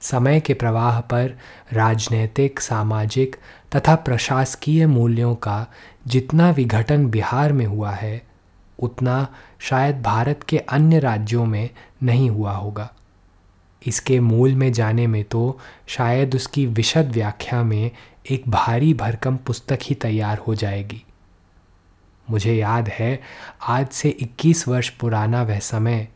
समय के प्रवाह पर राजनैतिक, सामाजिक तथा प्रशासकीय मूल्यों का जितना विघटन बिहार में हुआ है, उतना शायद भारत के अन्य राज्यों में नहीं हुआ होगा। इसके मूल में जाने में तो शायद उसकी विशद व्याख्या में एक भारी भरकम पुस्तक ही तैयार हो जाएगी। मुझे याद है, आज से 21 वर्ष पुराना वह समय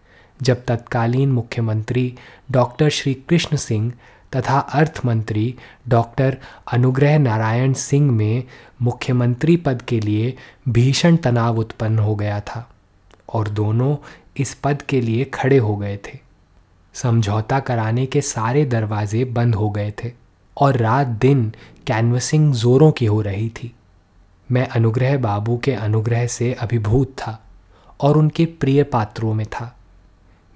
जब तत्कालीन मुख्यमंत्री डॉक्टर श्री कृष्ण सिंह तथा अर्थ मंत्री डॉक्टर अनुग्रह नारायण सिंह में मुख्यमंत्री पद के लिए भीषण तनाव उत्पन्न हो गया था और दोनों इस पद के लिए खड़े हो गए थे। समझौता कराने के सारे दरवाजे बंद हो गए थे और रात दिन कैनवसिंग जोरों की हो रही थी। मैं अनुग्रह बाबू के अनुग्रह से अभिभूत था और उनके प्रिय पात्रों में था।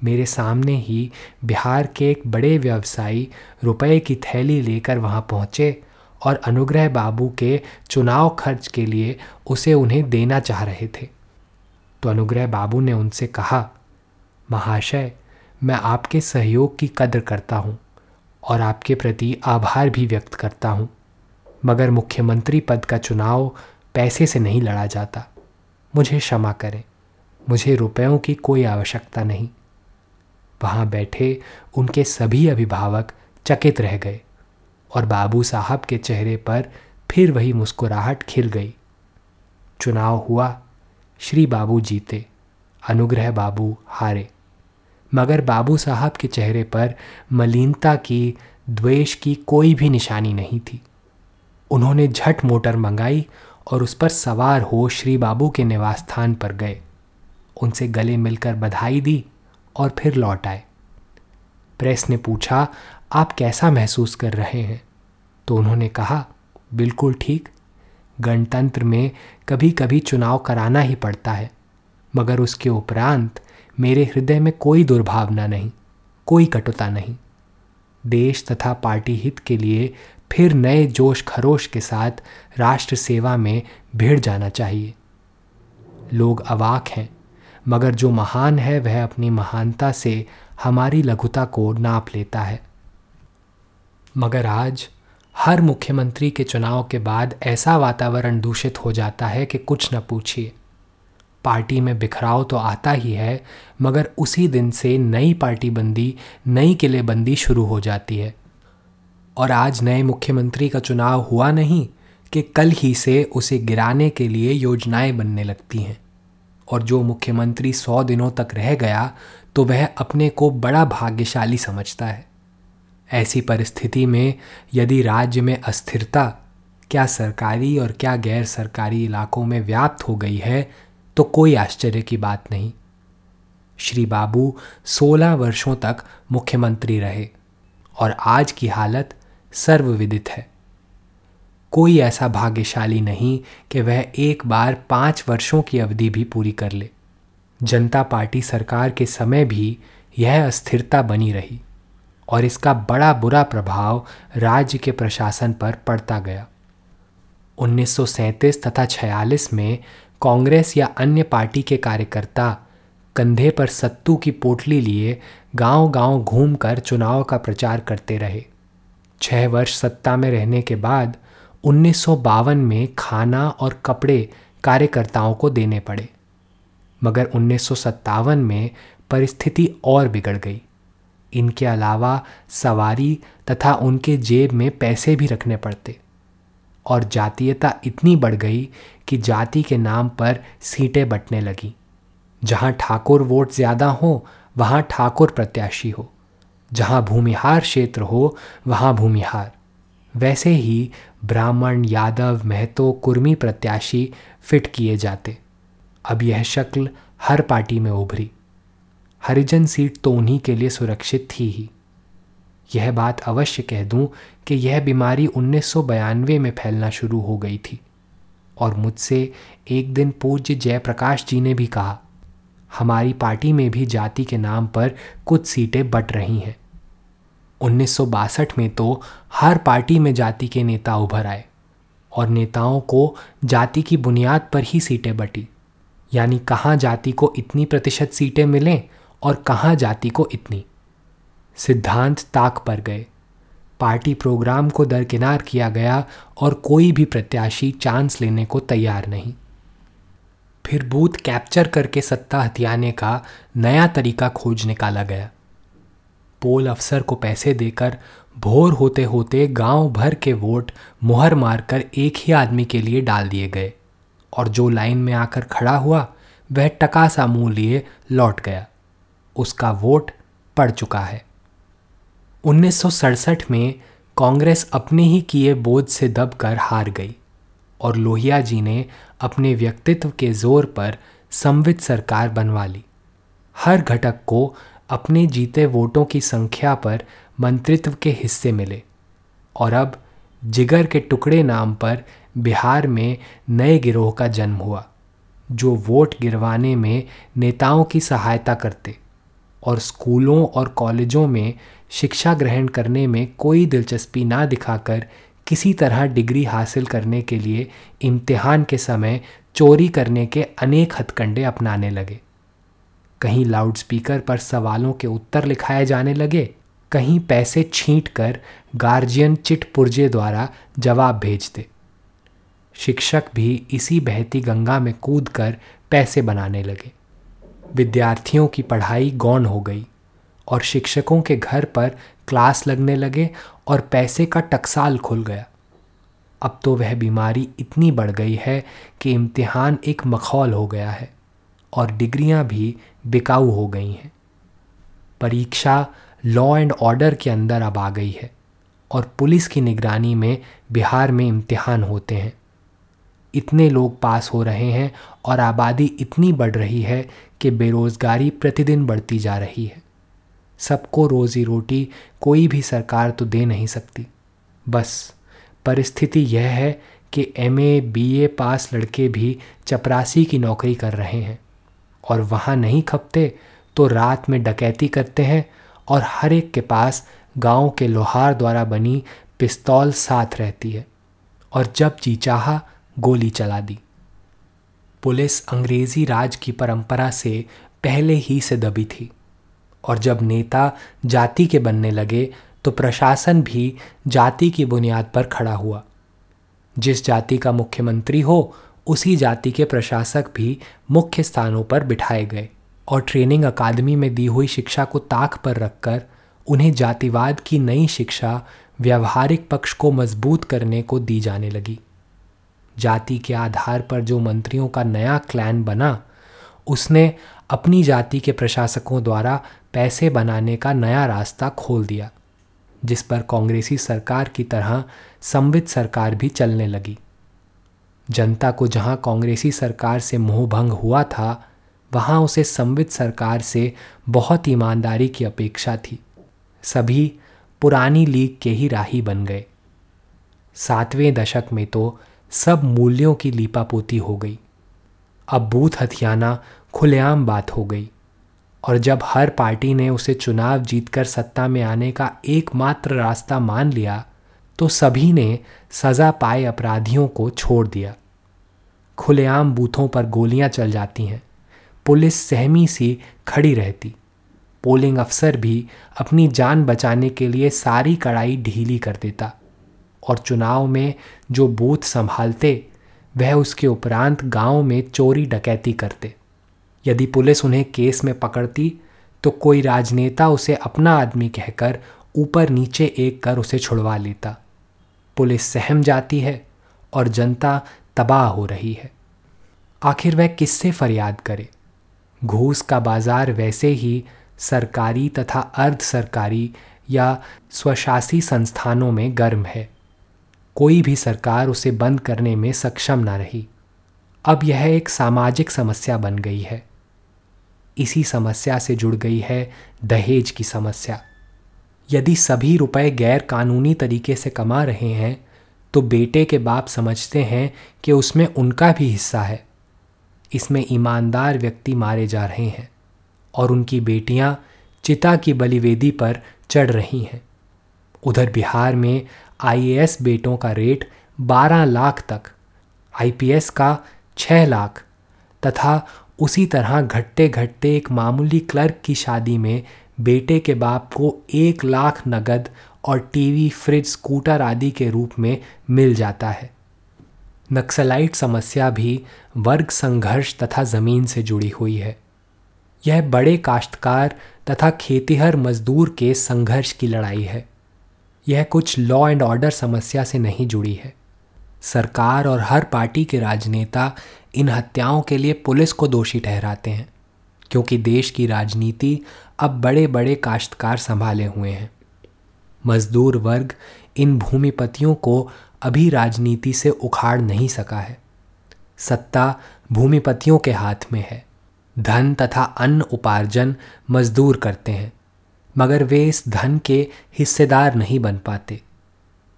मेरे सामने ही बिहार के एक बड़े व्यवसायी रुपए की थैली लेकर वहाँ पहुँचे और अनुग्रह बाबू के चुनाव खर्च के लिए उसे उन्हें देना चाह रहे थे। तो अनुग्रह बाबू ने उनसे कहा, महाशय, मैं आपके सहयोग की कद्र करता हूँ और आपके प्रति आभार भी व्यक्त करता हूँ, मगर मुख्यमंत्री पद का चुनाव पैसे से नहीं लड़ा जाता। मुझे क्षमा करें, मुझे रुपयों की कोई आवश्यकता नहीं। वहाँ बैठे उनके सभी अभिभावक चकित रह गए और बाबू साहब के चेहरे पर फिर वही मुस्कुराहट खिल गई। चुनाव हुआ, श्री बाबू जीते, अनुग्रह बाबू हारे। मगर बाबू साहब के चेहरे पर मलिनता की, द्वेष की कोई भी निशानी नहीं थी। उन्होंने झट मोटर मंगाई और उस पर सवार हो श्री बाबू के निवास स्थान पर गए। उनसे गले मिलकर बधाई दी और फिर लौट आए। प्रेस ने पूछा, आप कैसा महसूस कर रहे हैं? तो उन्होंने कहा, बिल्कुल ठीक। गणतंत्र में कभी कभी चुनाव कराना ही पड़ता है, मगर उसके उपरांत मेरे हृदय में कोई दुर्भावना नहीं, कोई कटुता नहीं। देश तथा पार्टी हित के लिए फिर नए जोश खरोश के साथ राष्ट्र सेवा में भिड़ जाना चाहिए। लोग अवाक हैं। मगर जो महान है, वह अपनी महानता से हमारी लघुता को नाप लेता है। मगर आज हर मुख्यमंत्री के चुनाव के बाद ऐसा वातावरण दूषित हो जाता है कि कुछ न पूछिए। पार्टी में बिखराव तो आता ही है, मगर उसी दिन से नई पार्टी बंदी, नई किलेबंदी शुरू हो जाती है। और आज नए मुख्यमंत्री का चुनाव हुआ नहीं कि कल ही से उसे गिराने के लिए योजनाएँ बनने लगती हैं। और जो मुख्यमंत्री सौ दिनों तक रह गया तो वह अपने को बड़ा भाग्यशाली समझता है। ऐसी परिस्थिति में यदि राज्य में अस्थिरता क्या सरकारी और क्या गैर सरकारी इलाकों में व्याप्त हो गई है तो कोई आश्चर्य की बात नहीं। श्री बाबू सोलह वर्षों तक मुख्यमंत्री रहे और आज की हालत सर्वविदित है। कोई ऐसा भाग्यशाली नहीं कि वह एक बार पाँच वर्षों की अवधि भी पूरी कर ले। जनता पार्टी सरकार के समय भी यह अस्थिरता बनी रही और इसका बड़ा बुरा प्रभाव राज्य के प्रशासन पर पड़ता गया। 1937 तथा 46 में कांग्रेस या अन्य पार्टी के कार्यकर्ता कंधे पर सत्तू की पोटली लिए गांव-गांव घूमकर चुनाव का प्रचार करते रहे। छह वर्ष सत्ता में रहने के बाद उन्नीस सौ बावन में खाना और कपड़े कार्यकर्ताओं को देने पड़े। मगर उन्नीस सौ सत्तावन में परिस्थिति और बिगड़ गई। इनके अलावा सवारी तथा उनके जेब में पैसे भी रखने पड़ते। और जातीयता इतनी बढ़ गई कि जाति के नाम पर सीटें बटने लगी। जहाँ ठाकुर वोट ज़्यादा हो, वहाँ ठाकुर प्रत्याशी हो। जहाँ भूमिहार क्षेत्र हो, वहाँ भूमिहार। वैसे ही ब्राह्मण, यादव, महतो, कुर्मी प्रत्याशी फिट किए जाते। अब यह शक्ल हर पार्टी में उभरी। हरिजन सीट तो उन्हीं के लिए सुरक्षित थी ही। यह बात अवश्य कह दूँ कि यह बीमारी उन्नीस में फैलना शुरू हो गई थी। और मुझसे एक दिन पूज्य जयप्रकाश जी ने भी कहा, हमारी पार्टी में भी जाति के नाम पर कुछ सीटें बट रही हैं। उन्नीस सौ बासठ में तो हर पार्टी में जाति के नेता उभर आए और नेताओं को जाति की बुनियाद पर ही सीटें बटी। यानी कहाँ जाति को इतनी प्रतिशत सीटें मिलें और कहाँ जाति को इतनी। सिद्धांत ताक पर गए। पार्टी प्रोग्राम को दरकिनार किया गया और कोई भी प्रत्याशी चांस लेने को तैयार नहीं। फिर बूथ कैप्चर करके सत्ता हथियाने का नया तरीका खोज निकाला गया। पोल अफसर को पैसे देकर भोर होते होते गाँव भर के वोट मुहर मारकर एक ही आदमी के लिए डाल दिए गए। और जो लाइन में आकर खड़ा हुआ, वह टका सा मुँह लिए लौट गया। उसका वोट पड़ चुका है। उन्नीस सौ सड़सठ में कांग्रेस अपने ही किए बोझ से दबकर हार गई और लोहिया जी ने अपने व्यक्तित्व के ज़ोर पर संवित सरकार बनवा ली। हर घटक को अपने जीते वोटों की संख्या पर मंत्रित्व के हिस्से मिले और अब जिगर के टुकड़े नाम पर बिहार में नए गिरोह का जन्म हुआ, जो वोट गिरवाने में नेताओं की सहायता करते और स्कूलों और कॉलेजों में शिक्षा ग्रहण करने में कोई दिलचस्पी ना दिखाकर किसी तरह डिग्री हासिल करने के लिए इम्तिहान के समय चोरी करने के अनेक हथकंडे अपनाने लगे। कहीं लाउडस्पीकर पर सवालों के उत्तर लिखाए जाने लगे, कहीं पैसे छींट कर गार्जियन चिट पुर्जे द्वारा जवाब भेजते। शिक्षक भी इसी बहती गंगा में कूद कर पैसे बनाने लगे। विद्यार्थियों की पढ़ाई गौण हो गई और शिक्षकों के घर पर क्लास लगने लगे और पैसे का टकसाल खुल गया। अब तो वह बीमारी इतनी बढ़ गई है कि इम्तिहान एक मखौल हो गया है। और डिग्रियाँ भी बिकाऊ हो गई हैं। परीक्षा लॉ एंड ऑर्डर के अंदर अब आ गई है और पुलिस की निगरानी में बिहार में इम्तिहान होते हैं। इतने लोग पास हो रहे हैं और आबादी इतनी बढ़ रही है कि बेरोज़गारी प्रतिदिन बढ़ती जा रही है। सबको रोज़ी रोटी कोई भी सरकार तो दे नहीं सकती। बस, परिस्थिति यह है कि एम ए बी ए पास लड़के भी चपरासी की नौकरी कर रहे हैं। और वहाँ नहीं खपते तो रात में डकैती करते हैं और हर एक के पास गाँव के लोहार द्वारा बनी पिस्तौल साथ रहती है। और जब जी चाहा, गोली चला दी। पुलिस अंग्रेज़ी राज की परंपरा से पहले ही से दबी थी। और जब नेता जाति के बनने लगे तो प्रशासन भी जाति की बुनियाद पर खड़ा हुआ। जिस जाति का मुख्यमंत्री हो उसी जाति के प्रशासक भी मुख्य स्थानों पर बिठाए गए और ट्रेनिंग अकादमी में दी हुई शिक्षा को ताक पर रखकर उन्हें जातिवाद की नई शिक्षा, व्यवहारिक पक्ष को मज़बूत करने को दी जाने लगी। जाति के आधार पर जो मंत्रियों का नया क्लैन बना, उसने अपनी जाति के प्रशासकों द्वारा पैसे बनाने का नया रास्ता खोल दिया, जिस पर कांग्रेसी सरकार की तरह संवित सरकार भी चलने लगी। जनता को जहाँ कांग्रेसी सरकार से मोहभंग हुआ था, वहाँ उसे संवित सरकार से बहुत ईमानदारी की अपेक्षा थी। सभी पुरानी लीग के ही राही बन गए। सातवें दशक में तो सब मूल्यों की लीपापोती हो गई। अब बूथ हथियाना खुलेआम बात हो गई और जब हर पार्टी ने उसे चुनाव जीतकर सत्ता में आने का एकमात्र रास्ता मान लिया तो सभी ने सज़ा पाए अपराधियों को छोड़ दिया। खुलेआम बूथों पर गोलियाँ चल जाती हैं। पुलिस सहमी सी खड़ी रहती। पोलिंग अफसर भी अपनी जान बचाने के लिए सारी कड़ाई ढीली कर देता और चुनाव में जो बूथ संभालते, वह उसके उपरांत गाँव में चोरी डकैती करते। यदि पुलिस उन्हें केस में पकड़ती तो कोई राजनेता उसे अपना आदमी कहकर ऊपर नीचे एक कर उसे छुड़वा लेता। पुलिस सहम जाती है और जनता तबाह हो रही है। आखिर वह किससे फरियाद करे? घूस का बाज़ार वैसे ही सरकारी तथा अर्ध सरकारी या स्वशासी संस्थानों में गर्म है। कोई भी सरकार उसे बंद करने में सक्षम न रही। अब यह एक सामाजिक समस्या बन गई है। इसी समस्या से जुड़ गई है दहेज की समस्या। यदि सभी रुपए गैर कानूनी तरीके से कमा रहे हैं तो बेटे के बाप समझते हैं कि उसमें उनका भी हिस्सा है। इसमें ईमानदार व्यक्ति मारे जा रहे हैं और उनकी बेटियाँ चिता की बलिवेदी पर चढ़ रही हैं। उधर बिहार में आईएएस बेटों का रेट 12 लाख तक, आईपीएस का 6 लाख, तथा उसी तरह घटते घटते एक मामूली क्लर्क की शादी में बेटे के बाप को एक लाख नगद और टीवी, फ्रिज, स्कूटर आदि के रूप में मिल जाता है। नक्सलाइट समस्या भी वर्ग संघर्ष तथा ज़मीन से जुड़ी हुई है। यह बड़े काश्तकार तथा खेतीहर मजदूर के संघर्ष की लड़ाई है। यह कुछ लॉ एंड ऑर्डर समस्या से नहीं जुड़ी है। सरकार और हर पार्टी के राजनेता इन हत्याओं के लिए पुलिस को दोषी ठहराते हैं, क्योंकि देश की राजनीति अब बड़े बड़े काश्तकार संभाले हुए हैं। मजदूर वर्ग इन भूमिपतियों को अभी राजनीति से उखाड़ नहीं सका है। सत्ता भूमिपतियों के हाथ में है। धन तथा अन्न उपार्जन मजदूर करते हैं, मगर वे इस धन के हिस्सेदार नहीं बन पाते।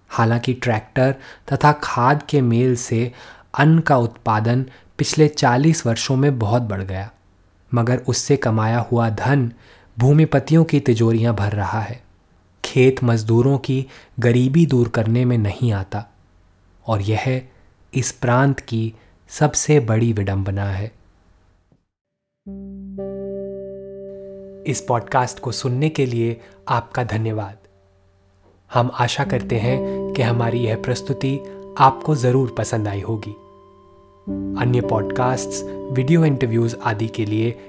हालाँकि ट्रैक्टर तथा खाद के मेल से अन्न का उत्पादन पिछले 40 वर्षों में बहुत बढ़ गया, मगर उससे कमाया हुआ धन भूमिपतियों की तिजोरियाँ भर रहा है। खेत मजदूरों की गरीबी दूर करने में नहीं आता। और यह इस प्रांत की सबसे बड़ी विडंबना है। इस पॉडकास्ट को सुनने के लिए आपका धन्यवाद। हम आशा करते हैं कि हमारी यह प्रस्तुति आपको ज़रूर पसंद आई होगी। अन्य पॉडकास्ट्स, वीडियो इंटरव्यूज़ आदि के लिए